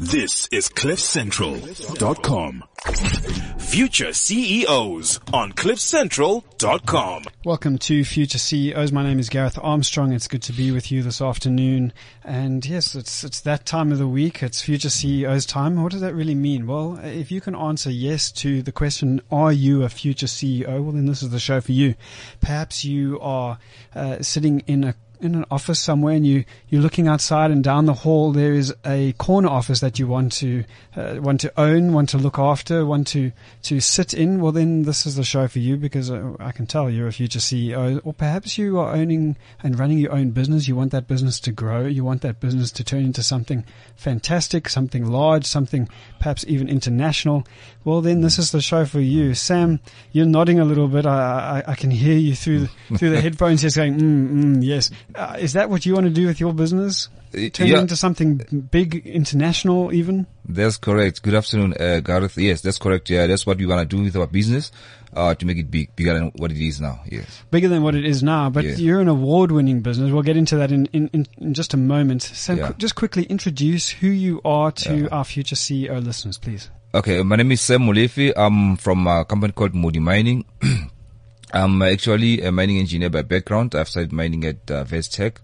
This is CliffCentral.com. Future CEOs on CliffCentral.com. Welcome to Future CEOs. My name is Gareth Armstrong. It's good to be with you this afternoon. And yes, it's, it's that time of the week. It's Future CEOs time. What does that really mean? Well, if you can answer yes to the question, are you a future CEO? Well, then this is the show for you. Perhaps you are uh, sitting in a in an office somewhere and you, you're looking outside and down the hall there is a corner office that you want to uh, want to own, want to look after, want to, to sit in, well then this is the show for you because uh, I can tell you're a future CEO or perhaps you are owning and running your own business. You want that business to grow. You want that business to turn into something fantastic, something large, something perhaps even international. Well then this is the show for you. Sam, you're nodding a little bit. I, I, I can hear you through, the, through the headphones just going, mm, mm, yes. Uh, is that what you want to do with your business? Turn yeah. it into something big, international, even? That's correct. Good afternoon, uh, Gareth. Yes, that's correct. Yeah, that's what we want to do with our business, uh, to make it big, bigger than what it is now. Yes. Bigger than what it is now, but Yeah. you're an award-winning business. We'll get into that in, in, in, just a moment. Sam, Yeah. qu- just quickly introduce who you are to our future CEO listeners, please. Okay, my name is Sam Molefi. I'm from a company called Modi Mining. I'm actually a mining engineer by background. I've started mining at uh, Vestech.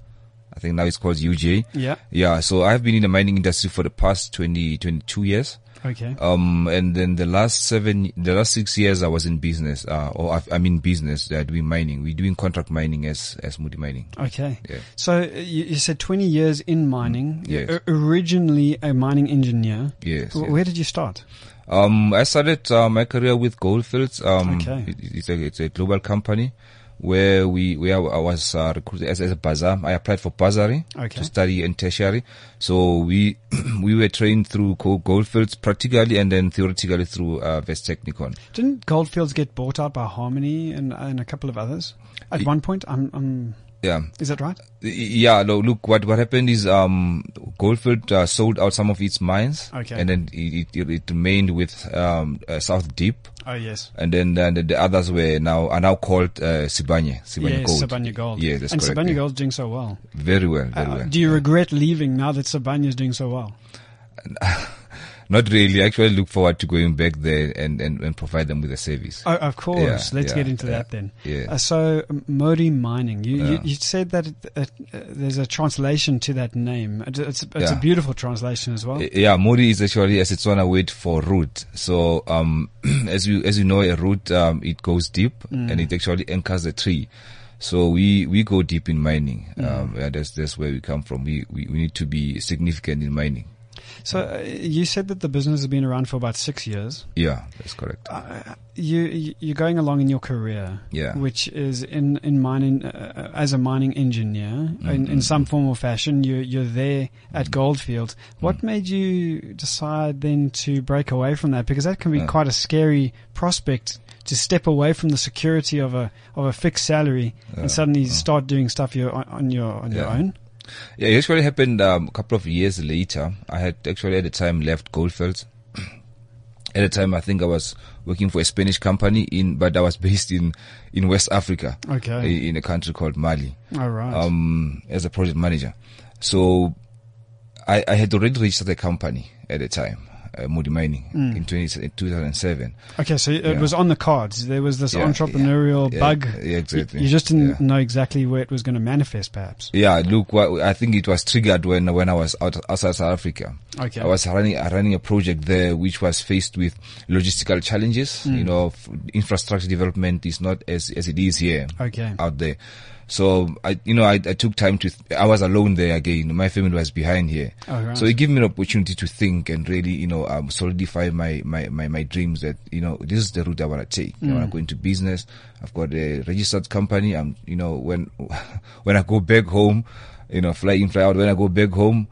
I think now it's called UJ. Yeah. Yeah, so I've been in the mining industry for the past 20, 22 years. Okay. Um, and then the last seven, the last six years I was in business, uh, or I- I'm in business, uh, doing mining. We're doing contract mining as, as Modi Mining. Okay. Yeah. So uh, you, you said 20 years in mining. Yes. You're o- originally a mining engineer. Yes. W- yes. Where did you start? Um, I started uh, my career with Goldfields. Um, Okay. it- it's a it's a global company where we where I was uh, recruited as, as a bursar. I applied for bursary Okay. to study in tertiary. So we we were trained through Goldfields practically and then theoretically through uh, Vest Technikon. Didn't Goldfields get bought out by Harmony and, and a couple of others? At one point, I'm, I'm, Yeah. is that right? Yeah, no, look, what, what happened is, um, Goldfield, uh, sold out some of its mines. Okay. And then it, it, it remained with, um, uh, South Deep. Oh, yes. And then, uh, the, the others were now, are now called, uh, Sibanye, Sibanye yes, Gold. Sibanye Gold. Yeah, that's and correct. Sibanye yeah. Gold's doing so well. Very well, very Uh, well. do you regret leaving now that Sibanye is doing so well? Not really. I actually look forward to going back there and, and, and provide them with a service. Oh, of course. Yeah, Let's yeah, get into yeah, that then. yeah. Uh, so, Modi Mining, you, you, you said that it, uh, there's a translation to that name. It- It's, it's a beautiful translation as well. Yeah, Modi is actually as it's on a Setswana word for root. So, um, as you, as you know, a root, um, it goes deep Mm. and it actually anchors the tree. So we, we go deep in mining. Mm. Um, yeah, that's, that's where we come from. We, we, we need to be significant in mining. So, uh, you said that the business has been around for about six years. Yeah, that's correct. Uh, you, you- you're going along in your career, Yeah. which is in in mining uh, as a mining engineer in, Mm-hmm. in some form or fashion. You you're there at Goldfield. What Mm. made you decide then to break away from that? Because that can be Yeah. quite a scary prospect to step away from the security of a of a fixed salary Yeah. and suddenly start doing stuff you on, on your on your own. Yeah, it actually happened um, a couple of years later. I had actually at the time left Goldfields. at the time, I think I was working for a Spanish company in, but I was based in in West Africa, Okay. in a country called Mali, All right. um, as a project manager. So I, I had already registered a company at the time, uh, Modi Mining, in, mm. 20, uh, in 2007. okay, so it yeah. was on the cards. There was this Yeah, entrepreneurial yeah, bug. yeah, exactly. You, you just didn't know exactly where it was going to manifest, perhaps. Yeah, look, I think it was triggered when when I was out, outside South Africa. Okay. I was running uh, running a project there which was faced with logistical challenges. You mm. know, infrastructure development is not as as it is here Okay. out there. So I, you know, I, I took time to. Th- I was alone there again. My family was behind here, Oh, right. so it gave me an opportunity to think and really, you know, um, solidify my, my, my, my dreams that you know this is the route I want to take. I Mm. want to go into business. I've got a registered company. I'm, you know, when when I go back home, you know, fly in, fly out. When I go back home,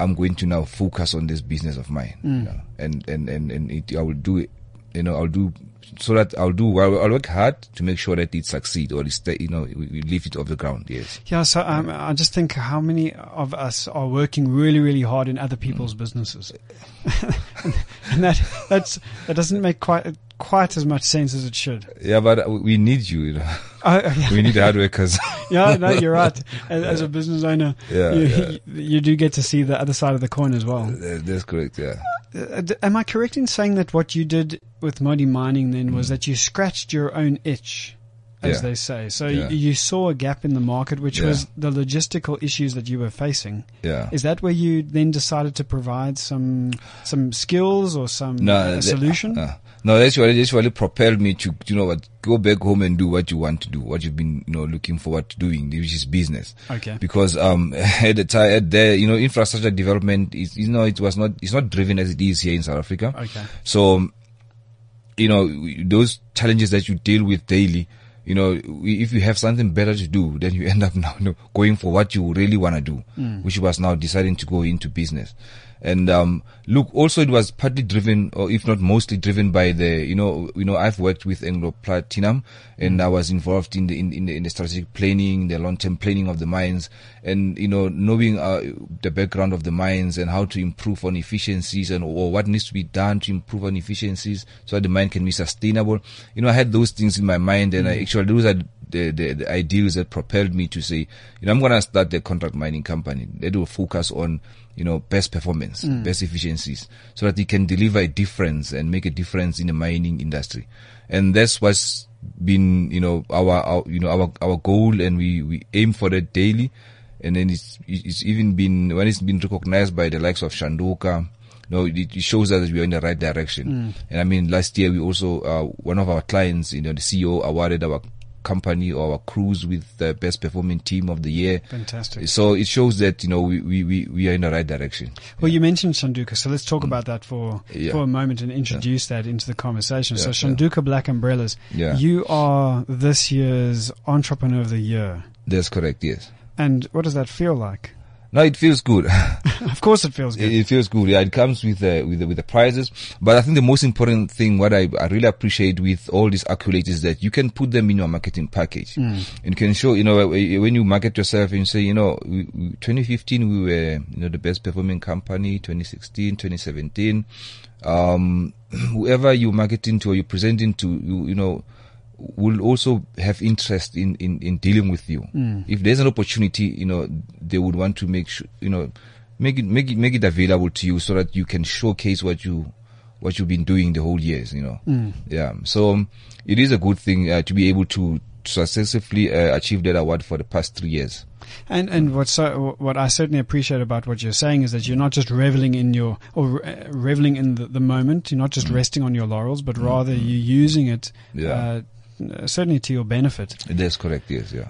I'm going to now focus on this business of mine, Mm. you know, and and and and it, I will do it. You know, I'll do so that I'll do. I'll, I'll work hard to make sure that it succeed or it stay. You know, we, we lift it off the ground. Yes. Yeah, so um, I just think how many of us are working really, really hard in other people's Mm. businesses, and that that's that doesn't make quite quite as much sense as it should. Yeah, but we need you. you know. Oh, yeah. we need hard workers. yeah, no, you're right. As, as a business owner, Yeah, you, yeah. you, do get to see the other side of the coin as well. That- That's correct. Yeah. Uh, am I correct in saying that what you did with Modi Mining then was that you scratched your own itch, as. Yeah. they say? So Yeah. y- you saw a gap in the market, which Yeah. was the logistical issues that you were facing. Yeah. Is that where you then decided to provide some some skills or some uh, the- solution? uh, no, that's what that's what propelled me to you know what go back home and do what you want to do, what you've been you know looking forward to doing, which is business. Okay. Because um at the time at the you know infrastructure development is you know it was not it's not driven as it is here in South Africa. Okay. So um, you know those challenges that you deal with daily. You know, if you have something better to do, then you end up now going for what you really want to do, mm. which was now deciding to go into business. And um, look, also it was partly driven, or if not mostly driven by the, you know, you know, I've worked with Anglo Platinum, and I was involved in the in, in the in the strategic planning, the long term planning of the mines, and you know, knowing uh, the background of the mines and how to improve on efficiencies and or what needs to be done to improve on efficiencies so that the mine can be sustainable. You know, I had those things in my mind, and I actually those are the, the, the ideals that propelled me to say, you know, I'm going to start the contract mining company that will focus on, you know, best performance, best efficiencies, so that it can deliver a difference and make a difference in the mining industry. And that's what's been, you know, our, our you know, our, our goal and we, we aim for that daily. And then it's, it's even been, when it's been recognized by the likes of Shanduka, no, it, it shows us that we are in the right direction. And I mean, last year we also, uh, one of our clients, you know, the CEO awarded our company or our crews with the best performing team of the year. Fantastic. So it shows that, you know, we, we, we, are in the right direction. Well, you mentioned Shanduka, so let's talk about that for Mm. Yeah. for a moment and introduce that into the conversation. so, Yeah, Shanduka Black Umbrellas, Yeah. you are this year's Entrepreneur of the Year. That's correct, yes. And what does that feel like? No, it feels good. of course, it feels good. It, it feels good. Yeah, it comes with the, with the, with the prizes. But I think the most important thing, what I, I really appreciate with all these accolades is that you can put them in your marketing package. Mm. And you can show, you know, uh, when you market yourself and say, you know, we, we, 2015 we were, you know, the best performing company, 2016, 2017. Um, whoever you're marketing to or you're presenting to, you, you know, will also have interest in, in, in dealing with you. If there's an opportunity, you know, they would want to make sure, you know, make it, make it, make it available to you so that you can showcase what you, what you've been doing the whole years, you know. Yeah. So um, it is a good thing uh, to be able to successfully uh, achieve that award for the past three years. And and what so what I certainly appreciate about what you're saying is that you're not just reveling in your or uh, reveling in the, the moment. You're not just resting on your laurels, but rather you're using it. Yeah. Certainly to your benefit. That's correct. Yes. Yeah.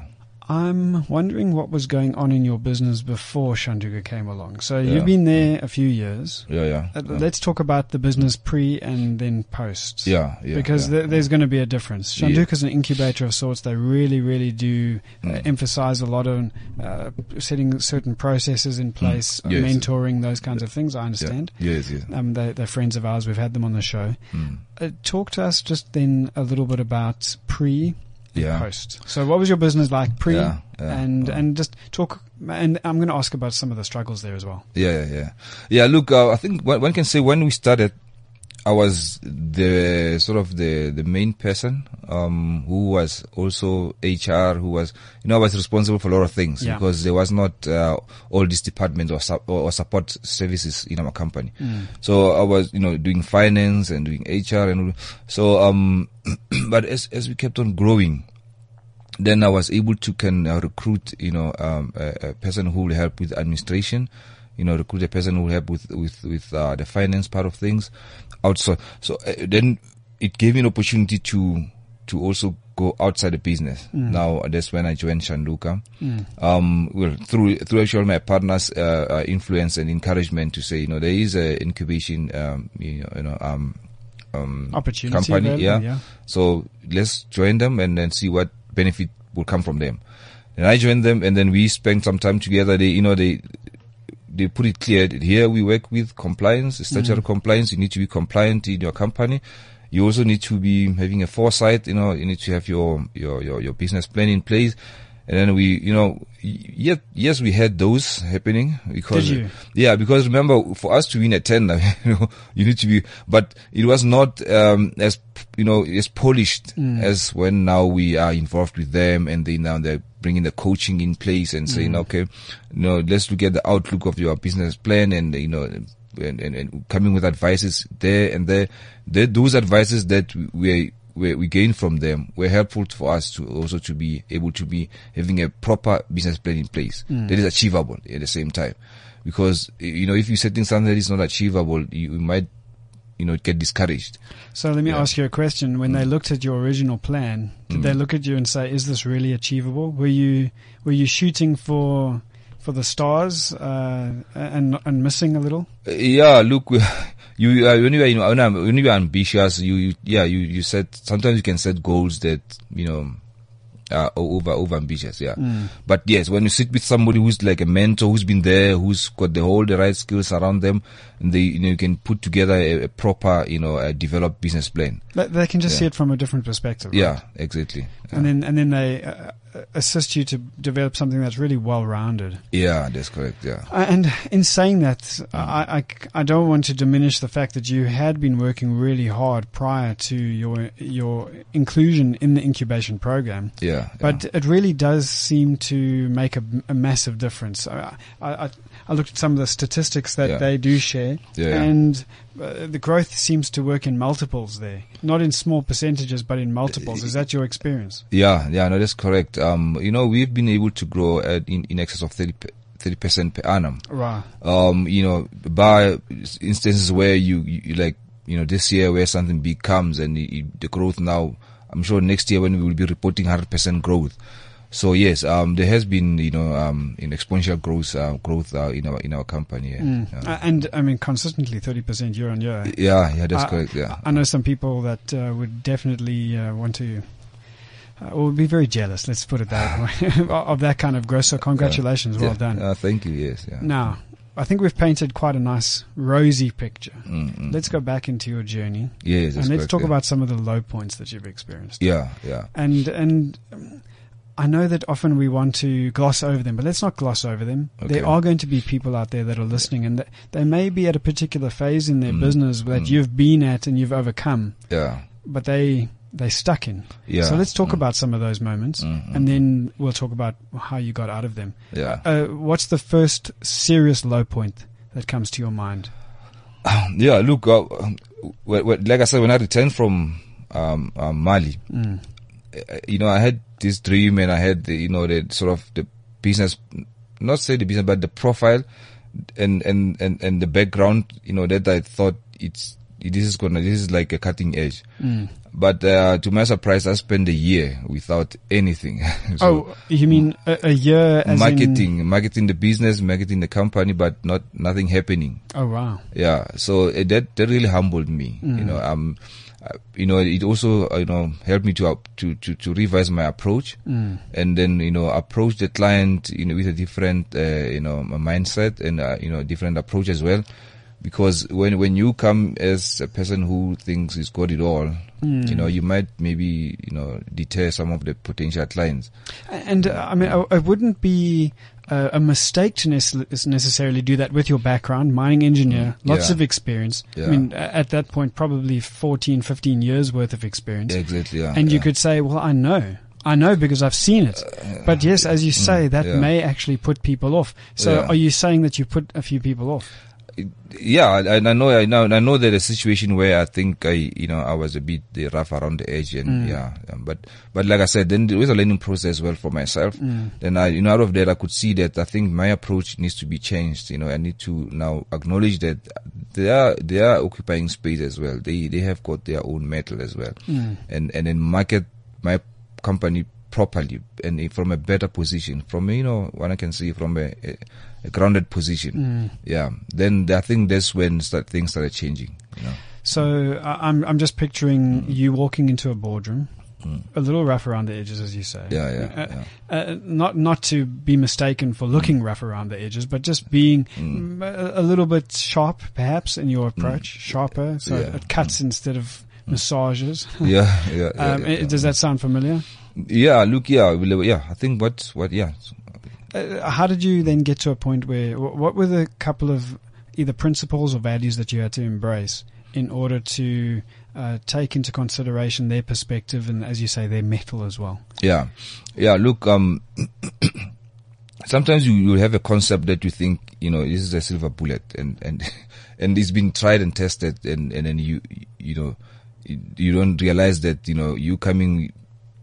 I'm wondering what was going on in your business before Shanduka came along. So Yeah. you've been there a few years. Yeah. Yeah. Uh, yeah. Let's talk about the business pre and then post. Yeah, yeah, because yeah. th- there's going to be a difference. Shanduka is an incubator of sorts. They really, really do uh, Mm. emphasize a lot on uh, setting certain processes in place, uh, Mm. Yes. mentoring, those kinds of things. I understand. Yes. Yes. Um, they, they're friends of ours. We've had them on the show. Mm. Uh, talk to us just then a little bit about pre Yeah. post. So what was your business like pre Yeah, yeah, and and just talk and I'm going to ask about some of the struggles there as well. Yeah, yeah, yeah. Yeah, look, uh, I think one, one can say when we started, I was the sort of the, the main person, um, who was also HR, who was, you know, I was responsible for a lot of things Yeah. because there was not, uh, all these departments or, sup- or, or support services in our company. So I was, you know, doing finance and doing HR and so, um, but as, as we kept on growing, then I was able to can uh, recruit, you know, um, a, a person who will help with administration, you know, recruit a person who will help with with with uh, the finance part of things. Outside, so uh, then it gave me an opportunity to to also go outside the business. Now that's when I joined Shanduka. Um, well, through through actually my partners' uh, uh, influence and encouragement to say, you know, there is a incubation, um, you know, you know, um, um, Opportunity company, available, yeah. yeah. So let's join them and then see what benefit will come from them. And I joined them, and then we spent some time together. They, you know, they they put it clear. that Here we work with compliance, statutory mm. compliance. You need to be compliant in your company. You also need to be having a foresight. You know, you need to have your your your, your business plan in place. And then we, you know, yet yes, we had those happening because yeah, because remember for us to win a tender, you know, you need to be, but it was not um, as you know as polished as when now we are involved with them and they now they're bringing the coaching in place and saying, okay, you know, let's look at the outlook of your business plan and you know. And, and, and coming with advices there and there, there those advices that we we, we gain from them were helpful for us to also to be able to be having a proper business plan in place that is achievable at the same time. Because, you know, if you're setting something that is not achievable, you, you might, you know, get discouraged. So let me Yeah. Mm. ask you a question. When they looked at your original plan, did they look at you and say, "Is this really achievable?" Were you were you shooting for for the stars uh, and and missing a little? Uh, Yeah, look, we- you, uh, when you are, you know, when when you are ambitious, you, you, yeah, you, you set, sometimes you can set goals that, you know, are over, over ambitious, yeah. But yes, when you sit with somebody who's like a mentor, who's been there, who's got the whole, the right skills around them, and they, you know, you can put together a, a proper, you know, a developed business plan. They, they can just Yeah. see it from a different perspective. right? Yeah, exactly. And then and then they uh, assist you to develop something that's really well rounded. Yeah, that's correct, yeah. Uh, And in saying that, I, I, I don't want to diminish the fact that you had been working really hard prior to your your inclusion in the incubation program. Yeah. But it really does seem to make a, a massive difference. I, I, I- looked at some of the statistics that Yeah. they do share, Yeah, and uh, the growth seems to work in multiples there, not in small percentages, but in multiples. Is that your experience? Yeah, yeah, no, that's correct. Um, you know, we've been able to grow at in, in excess of 30, 30% per annum. Right. Um, you know, by instances where you, you, like, you know, this year where something big comes and the growth now, I'm sure next year when we will be reporting 100% growth. So yes, um, there has been, you know, um, in exponential growth, uh, growth, uh, in our, in our company. Yeah. Mm. Uh, and I mean, consistently 30% year on year. yeah, yeah, that's I- correct. Yeah. I know some people that uh, would definitely uh, want to, uh, or would be very jealous. Let's put it that way, of that kind of growth. So congratulations, well Yeah. done. Uh, thank you. Yes. Yeah. Now, I think we've painted quite a nice rosy picture. Mm, mm. Let's go back into your journey yes, and let's correct, talk yeah. about some of the low points that you've experienced. Yeah, yeah. And and I know that often we want to gloss over them, but let's not gloss over them. Okay. There are going to be people out there that are listening, and th- they may be at a particular phase in their Mm. business that Mm. you've been at and you've overcome, Yeah. but they they stuck in. Yeah. So let's talk Mm. about some of those moments, Mm, mm, and then we'll talk about how you got out of them. Yeah. Uh, what's the first serious low point that comes to your mind? yeah, look, uh, um, like I said, when I returned from um, um, Mali, Mm. You know, I had this dream and I had, the, you know, the sort of the business, not say the business, but the profile and, and, and, and the background, you know, that I thought it's, this is gonna, this is like a cutting edge. Mm. But, uh, to my surprise, I spent a year without anything. So, oh, you mean a, a year as in- marketing, marketing the business, marketing the company, but not, nothing happening. oh wow. Yeah, so uh, that that really humbled me. You know, um, you know, it also you know helped me to up to to to revise my approach, Mm. and then you know approach the client you know with a different uh, you know mindset and uh, you know different approach as well. Because when when you come as a person who thinks he's got it all, you know, you might maybe you know deter some of the potential clients. And uh, I mean, I- it wouldn't be uh, a mistake to nec- necessarily do that with your background, mining engineer, lots Mm. Yeah. of experience. I mean, at that point, probably 14, 15 years worth of experience. Exactly. Yeah, and you could say, well, I know. I know because I've seen it. But yes, as you say, that Uh, yeah. may actually put people off. So Yeah. are you saying that you put a few people off? Yeah, I, I know, I know, I know that a situation where I think I, you know, I was a bit rough around the edge, and Mm. yeah, um, but but like I said, then there was a learning process as well for myself. Mm. Then I, you know, out of that, I could see that I think my approach needs to be changed. You know, I need to now acknowledge that they are they are occupying space as well. They they have got their own mettle as well, Mm. and and then market my company properly and from a better position, from you know, what I can see from a, a, a grounded position Mm. yeah, then I think that's when start, things started changing. You know, So I- I'm I'm just picturing Mm. you walking into a boardroom, a little rough around the edges, as you say. yeah, yeah, Uh, yeah. uh, not not to be mistaken for looking rough around the edges, but just being mm, a, a little bit sharp, perhaps in your approach, sharper, so Yeah. it cuts instead of massages. yeah, yeah, yeah, um, yeah, yeah. Does that sound familiar? Yeah, look, yeah, yeah. I think what, what, yeah. Uh, how did you then get to a point where, what were the couple of either principles or values that you had to embrace in order to uh, take into consideration their perspective and, as you say, their mettle as well? Yeah, yeah. Look, um, sometimes you you have a concept that you think you know this is a silver bullet, and and and it's been tried and tested, and and then you you know you, you don't realize that you know you coming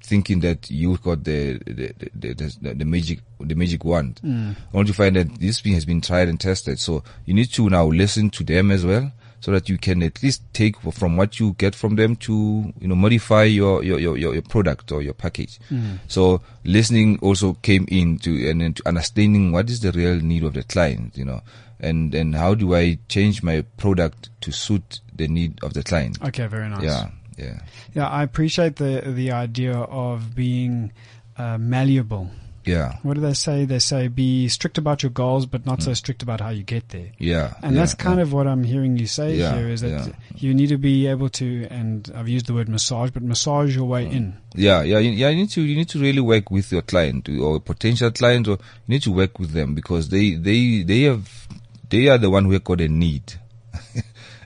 thinking that you've got the the the, the, the magic the magic wand. Mm. Only to find that this thing has been tried and tested. So you need to now listen to them as well. So that you can at least take from what you get from them to, you know, modify your, your, your, your product or your package. Mm. So listening also came into and then to understanding what is the real need of the client, you know, and, and how do I change my product to suit the need of the client? Okay, very nice. Yeah. Yeah. Yeah, I appreciate the the idea of being uh, malleable. Yeah. What do they say? They say be strict about your goals, but not so strict about how you get there. Yeah. And yeah, that's kind yeah. of what I'm hearing you say Yeah, here is that you need to be able to, and I've used the word massage, but massage your way in. Yeah, yeah, you, yeah. You need to you need to really work with your client or potential client, or you need to work with them because they they they have they are the one who got a need,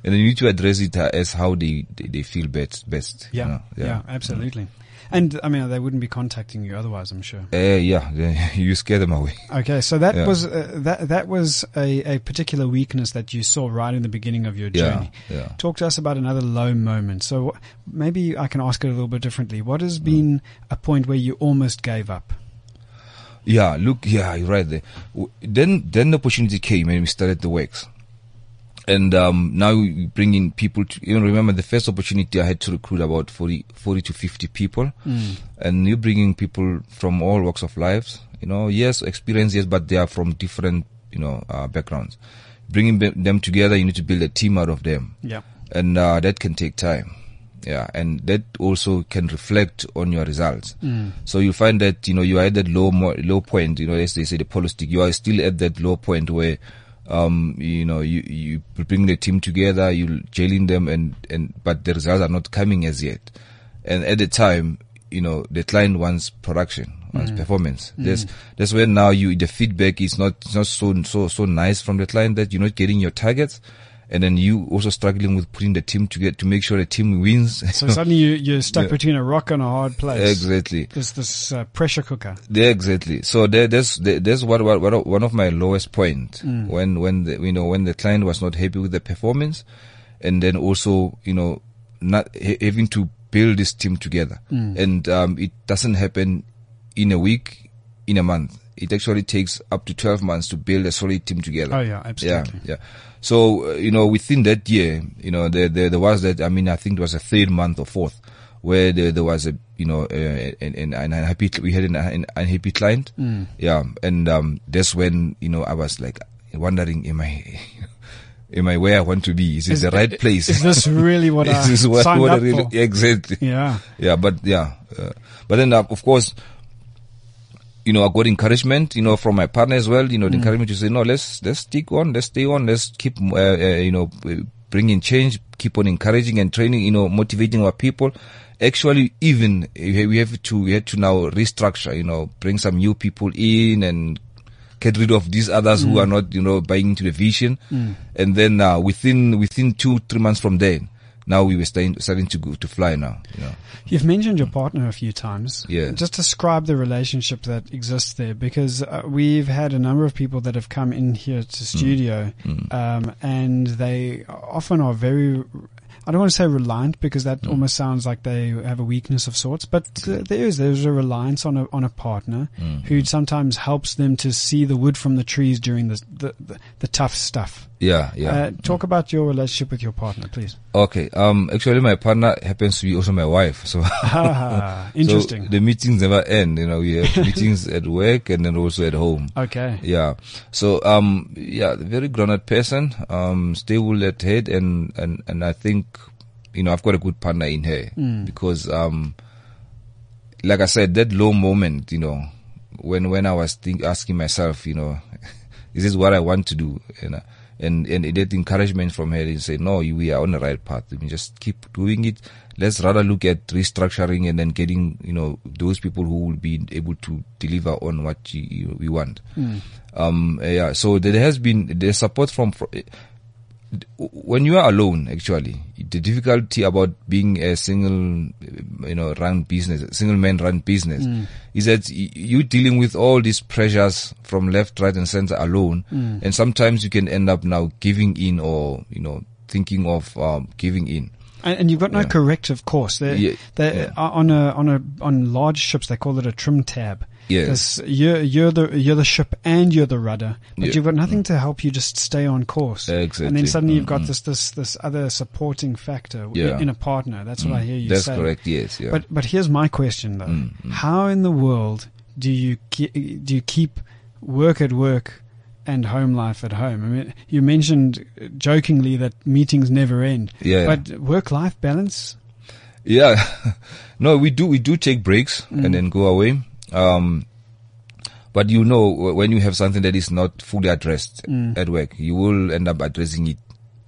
and then you need to address it uh, as how they they, they feel best best. you Yeah, know? yeah, absolutely. And I mean, they wouldn't be contacting you otherwise, I'm sure. Uh, yeah, they- you scare them away. Okay, so that Yeah. was uh, that that was a, a particular weakness that you saw right in the beginning of your journey. yeah. yeah. Talk to us about another low moment. So maybe I can ask it a little bit differently. What Mm. has been a point where you almost gave up? Yeah, look, yeah, you're right there. W- Then, then the opportunity came and we started the works. And, um, now we bring in people to, you know, remember the first opportunity I had to recruit about 40, 40 to 50 people. And you're bringing people from all walks of lives, you know, yes, experience, yes, but they are from different, you know, uh, backgrounds. Bringing them- them together, you need to build a team out of them Yeah. and uh, that can take time. Yeah, and that also can reflect on your results. So you find that you know you are at that low mo- low point. You know, as they say, the polo stick. You are still at that low point where, um, you know, you you bring the team together, you jailing them, and and but the results are not coming as yet. And at the time, you know, the client wants production, wants performance. That's that's where now you the feedback is not it's not so so so nice from the client that you're not getting your targets and then you also struggling with putting the team together to make sure the team wins. So suddenly you, you're stuck Yeah. between a rock and a hard place. exactly. There's this uh, pressure cooker. Yeah, exactly. So there, there's there, there's what, what, what one of my lowest point when when the, you know when the client was not happy with the performance, and then also you know not ha- having to build this team together, and um, it doesn't happen in a week, in a month. It actually takes up to twelve months to build a solid team together. Oh yeah, absolutely. Yeah, yeah. So uh, you know, within that year, you know, there, there there was that. I mean, I think it was a third month or fourth, where there, there was a you know uh, an, an, an unhappy we had an, an unhappy client. Mm. Yeah, and um, that's when you know I was like wondering, am I? Am I where I want to be? Is this Is- the right place? Is this really what I Is this what, signed what I really, for? exactly? Yeah. Yeah, but yeah, uh, but then uh, of course, you know, I got encouragement, you know, from my partner as well. You know, the encouragement to say, no, let's let's stick on, let's stay on, let's keep, uh, uh, you know, bringing change, keep on encouraging and training, you know, motivating our people. Actually, even we have to we had to now restructure, you know, bring some new people in and get rid of these others who are not, you know, buying into the vision. And then uh, within within two three months from then, now we were starting starting to go to fly now. You know. You've mentioned your partner a few times. Yeah. Just describe the relationship that exists there because uh, we've had a number of people that have come in here to studio um, and they often are very. I don't want to say reliant because that almost sounds like they have a weakness of sorts, but uh, there is there's a reliance on a on a partner who sometimes helps them to see the wood from the trees during the the, the, the tough stuff. Yeah, yeah. Uh, talk about your relationship with your partner, please. Okay. Um. Actually, my partner happens to be also my wife. So. Ah, interesting. So the meetings never end. You know, we have meetings at work and then also at home. okay. Yeah. So um. Yeah, very grounded person. Um. Stable at head and and and I think, you know, I've got a good partner in her because um. Like I said, that low moment, you know, when when I was think, asking myself, you know, is this what I want to do? You know, and and that encouragement from her and say, no, we are on the right path. We just keep doing it. Let's rather look at restructuring and then getting you know those people who will be able to deliver on what you, you, we want. Um, yeah. So there has been the support from. When you are alone, actually, the difficulty about being a single, you know, run business, single man run business, is that y- you dealing with all these pressures from left, right, and center alone, and sometimes you can end up now giving in or you know thinking of um, giving in. And, and you've got no Yeah. corrective course. They, Yeah, they yeah. on a on a on large ships they call it a trim tab. Yes. You're you're the you're the ship and you're the rudder, but Yeah. you've got nothing to help you just stay on course. Exactly. And then suddenly you've got this this this other supporting factor Yeah. in a partner. That's what I hear you That's say. correct. Yes. Yeah. But but here's my question though: Mm, mm. How in the world do you ke- do you keep work at work and home life at home? I mean, you mentioned jokingly that meetings never end, yeah. but work life balance. Yeah, no, we do we do take breaks Mm. and then go away. Um, but you know, when you have something that is not fully addressed Mm. at work, you will end up addressing it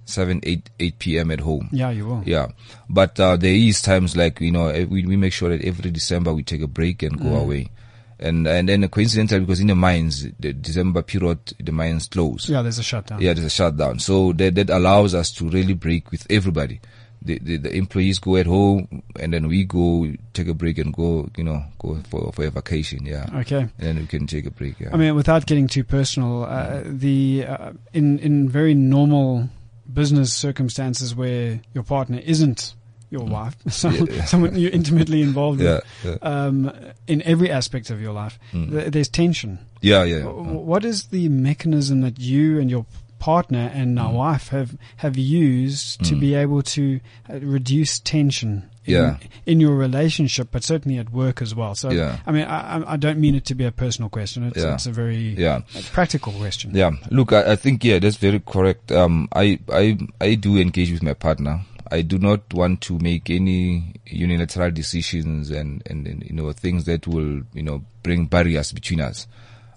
seven, eight, eight p.m. at home. Yeah, you will. Yeah, but uh, there is times like you know eh, we we make sure that every December we take a break and go Mm. away. And and then coincidentally, because in the mines, the December period, the mines close. Yeah, there's a shutdown. Yeah, there's a shutdown. So that, that allows us to really break with everybody. The, the, the employees go at home and then we go take a break and go, you know, go for, for a vacation. Yeah. Okay. And then we can take a break. Yeah. I mean, without getting too personal, uh, the uh, in in very normal business circumstances where your partner isn't your wife, so, Mm. Yeah. someone you're intimately involved yeah. with, Yeah. um, in every aspect of your life, Mm. th- there's tension. Yeah. Yeah. yeah. W- What is the mechanism that you and your partner and now Mm. wife have have used to Mm. be able to uh, reduce tension in, Yeah. in your relationship, but certainly at work as well? So, Yeah. I mean, I, I- I don't mean it to be a personal question. It's, Yeah. it's a very Yeah. practical question. Yeah. Look, I, I think, yeah, that's very correct. Um, I, I, I do engage with my partner. I do not want to make any unilateral decisions and, and, and, you know, things that will, you know, bring barriers between us.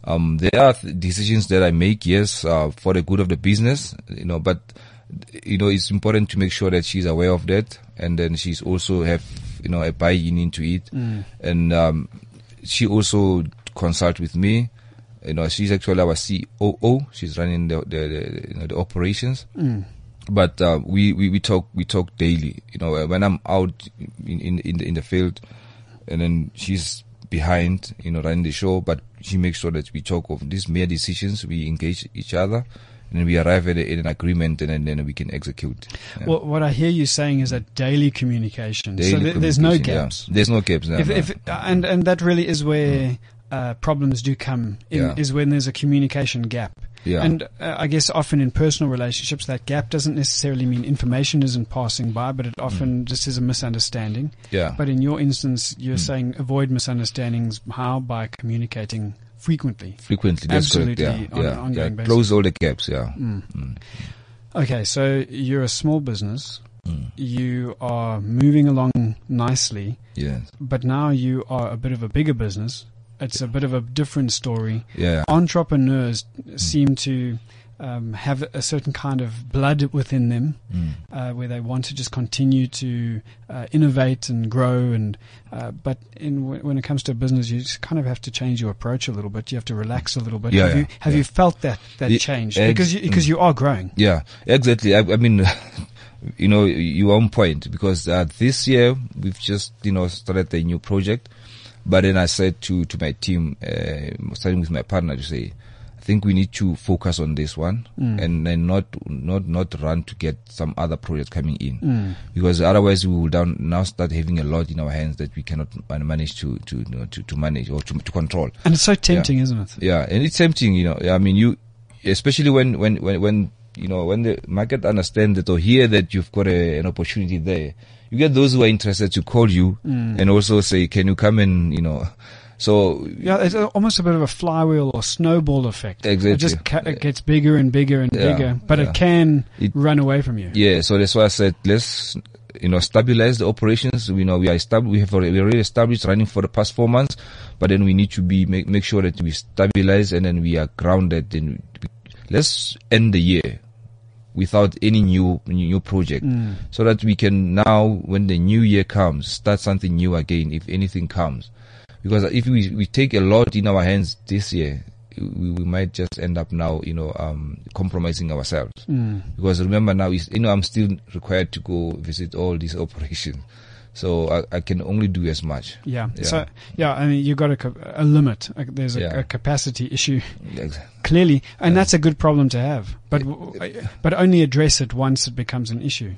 Um, there are th- decisions that I make, yes, uh, for the good of the business, you know, but, you know, it's important to make sure that she's aware of that and then she's also have, you know, a buy-in into it. Mm. And, um, she also consult with me. You know, she's actually our COO. She's running the, the, the, you know, the operations Mm. but uh, we, we we talk we talk daily. You know, when I'm out in in in the, in the field, and then she's behind, you know, running the show, but she makes sure that we talk of these mere decisions. We engage each other, and then we arrive at, a, at an agreement, and then, then we can execute. Yeah. Well, what I hear you saying is that daily communication. so Daily there, there's no communication, yeah. gaps. There's no gaps. No, If, no. if, and and that really is where uh, problems do come. In, Yeah. Is when there's a communication gap. Yeah. And uh, I guess often in personal relationships, that gap doesn't necessarily mean information isn't passing by, but it often just is a misunderstanding. yeah. But in your instance, you're Mm. saying avoid misunderstandings. How? By communicating frequently. Frequently, that's correct. Yeah, Absolutely, on yeah, an ongoing yeah. basis. Close all the gaps. Yeah. Mm. Mm. Okay, so you're a small business. Mm. You are moving along nicely, Yeah. but now you are a bit of a bigger business. It's a bit of a different story. Yeah. Entrepreneurs seem to um, have a certain kind of blood within them, Mm. uh, where they want to just continue to uh, innovate and grow. And uh, but in when it comes to a business, you just kind of have to change your approach a little bit. You have to relax a little bit. Yeah, have yeah, you have yeah. you felt that that Ye- change ex- because you, because mm. you are growing? Yeah, exactly. I, I mean, you know, you're on point because uh, this year we've just, you know, started a new project. But then I said to, to my team, uh, starting with my partner to say, I think we need to focus on this one Mm. and then not, not, not run to get some other project coming in. Mm. Because otherwise we will down, now start having a lot in our hands that we cannot manage to, to, you know, to, to manage or to, to control. And it's so tempting, isn't it? Yeah, and it's tempting, you know. I mean, you, especially when, when, when, when, you know, when the market understand that or hear that you've got a, an opportunity there, you get those who are interested to call you Mm. and also say, can you come and, you know, so, Yeah, it's almost a bit of a flywheel or snowball effect. Exactly, It just ca- it gets bigger and bigger and Yeah, bigger, but yeah. it can It- run away from you. yeah, so that's why I said, let's, you know, stabilize the operations. We know we are established, we have already, already established running for the past four months, but then we need to be, make, make sure that we stabilize and then we are grounded and let's end the year without any new new project, so that we can now, when the new year comes, start something new again. If anything comes, because if we we take a lot in our hands this year, we, we might just end up now, you know, um, compromising ourselves. Because remember now, you know, I'm still required to go visit all these operations, so I, I can only do as much. Yeah. Yeah. So yeah, I mean, you've got a, a limit. Uh, There's a, Yeah. a capacity issue Ex- clearly, and that's a good problem to have. But but only address it once it becomes an issue.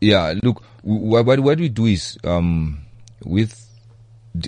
Yeah, look, w- what what we do is um, with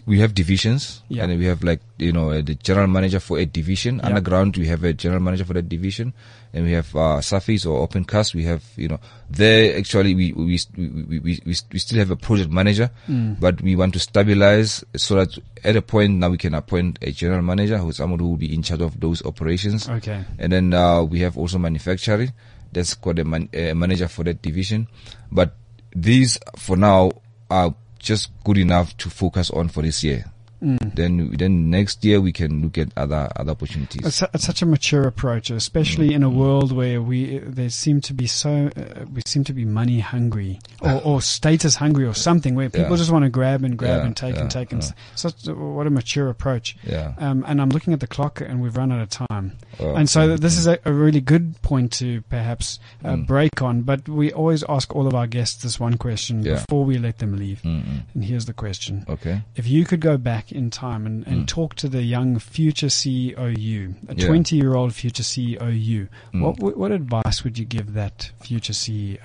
we have divisions, Yeah. and we have like you know uh, the general manager for a division. Yeah. Underground, we have a general manager for that division, and we have uh, Surface or Open Cast. We have you know there actually we we we, we, we, we still have a project manager, Mm. but we want to stabilize so that at a point now we can appoint a general manager who's someone who will be in charge of those operations. Okay. And then uh, we have also manufacturing. That's called a man, uh, manager for that division. But these, for now, are just good enough to focus on for this year. Then, then next year we can look at other other opportunities. It's, su- it's such a mature approach, especially in a world where we there seem to be so uh, we seem to be money hungry or, or status hungry or something where people Yeah. just want to grab and grab Yeah, and take and take and yeah. such a- what a mature approach. Yeah. Um, and I'm looking at the clock and we've run out of time. Oh, and so this is a, a really good point to perhaps uh, Mm. break on. But we always ask all of our guests this one question Yeah. before we let them leave. Mm-mm. And here's the question. Okay. If you could go back in time and, and Mm. talk to the young future CEO you, a Yeah. 20 year old future CEO you, Mm. what, what advice would you give that future CEO?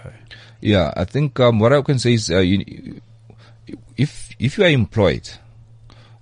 Yeah, I think um, what I can say is, uh, you, if if you are employed,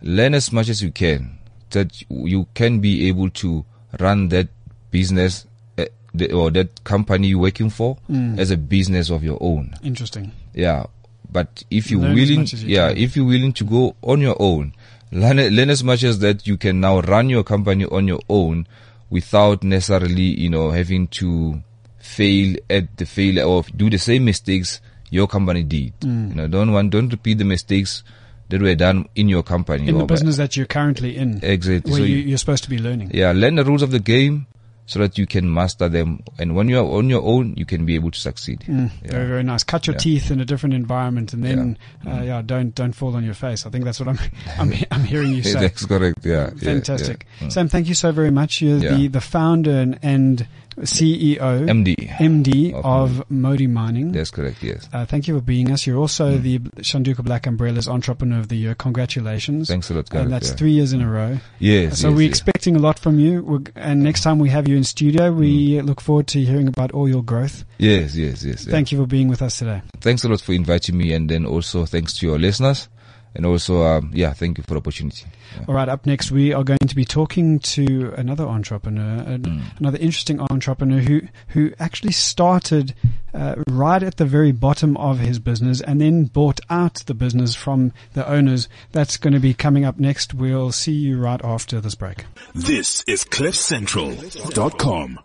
learn as much as you can that you can be able to run that business uh, the, or that company you're working for Mm. as a business of your own. Interesting. Yeah, but if you're Learn willing, much as you yeah, can. if you're willing to go on your own, learn learn as much as that you can now run your company on your own without necessarily, you know, having to fail at the failure or do the same mistakes your company did. Mm. You know, don't want don't repeat the mistakes that were done in your company. In the or by- business that you're currently in, Exactly. where So you, you're supposed to be learning. yeah, learn the rules of the game so that you can master them. And when you are on your own, you can be able to succeed. Mm, Yeah. Very, very nice. Cut your Yeah. teeth in a different environment, and then, Yeah. Uh, yeah, don't don't fall on your face. I think that's what I'm I'm, I'm hearing you say. That's correct. Yeah. Fantastic. Mm. Sam. Thank you so very much. You're the the founder and, and CEO, MD. MD Of of Modi Mining. That's correct. Yes. Uh, thank you for being us. You're also Mm. the Shanduka Black Umbrellas Entrepreneur of the Year. Congratulations. Thanks a lot, Gareth. and that's yeah. three years in a row. Yes. so yes, we're yes. expecting a lot from you. We're, and next time we have you in studio, we Mm. look forward to hearing about all your growth. Yes, yes, yes. yeah. Thank you for being with us today. Thanks a lot for inviting me, and then also thanks to your listeners, and also um, yeah, thank you for the opportunity. Yeah. All right, up next we are going to be talking to another entrepreneur, an, Mm. another interesting entrepreneur who who actually started uh, right at the very bottom of his business and then bought out the business from the owners. That's going to be coming up next. We'll see you right after this break. This is CliffCentral.com.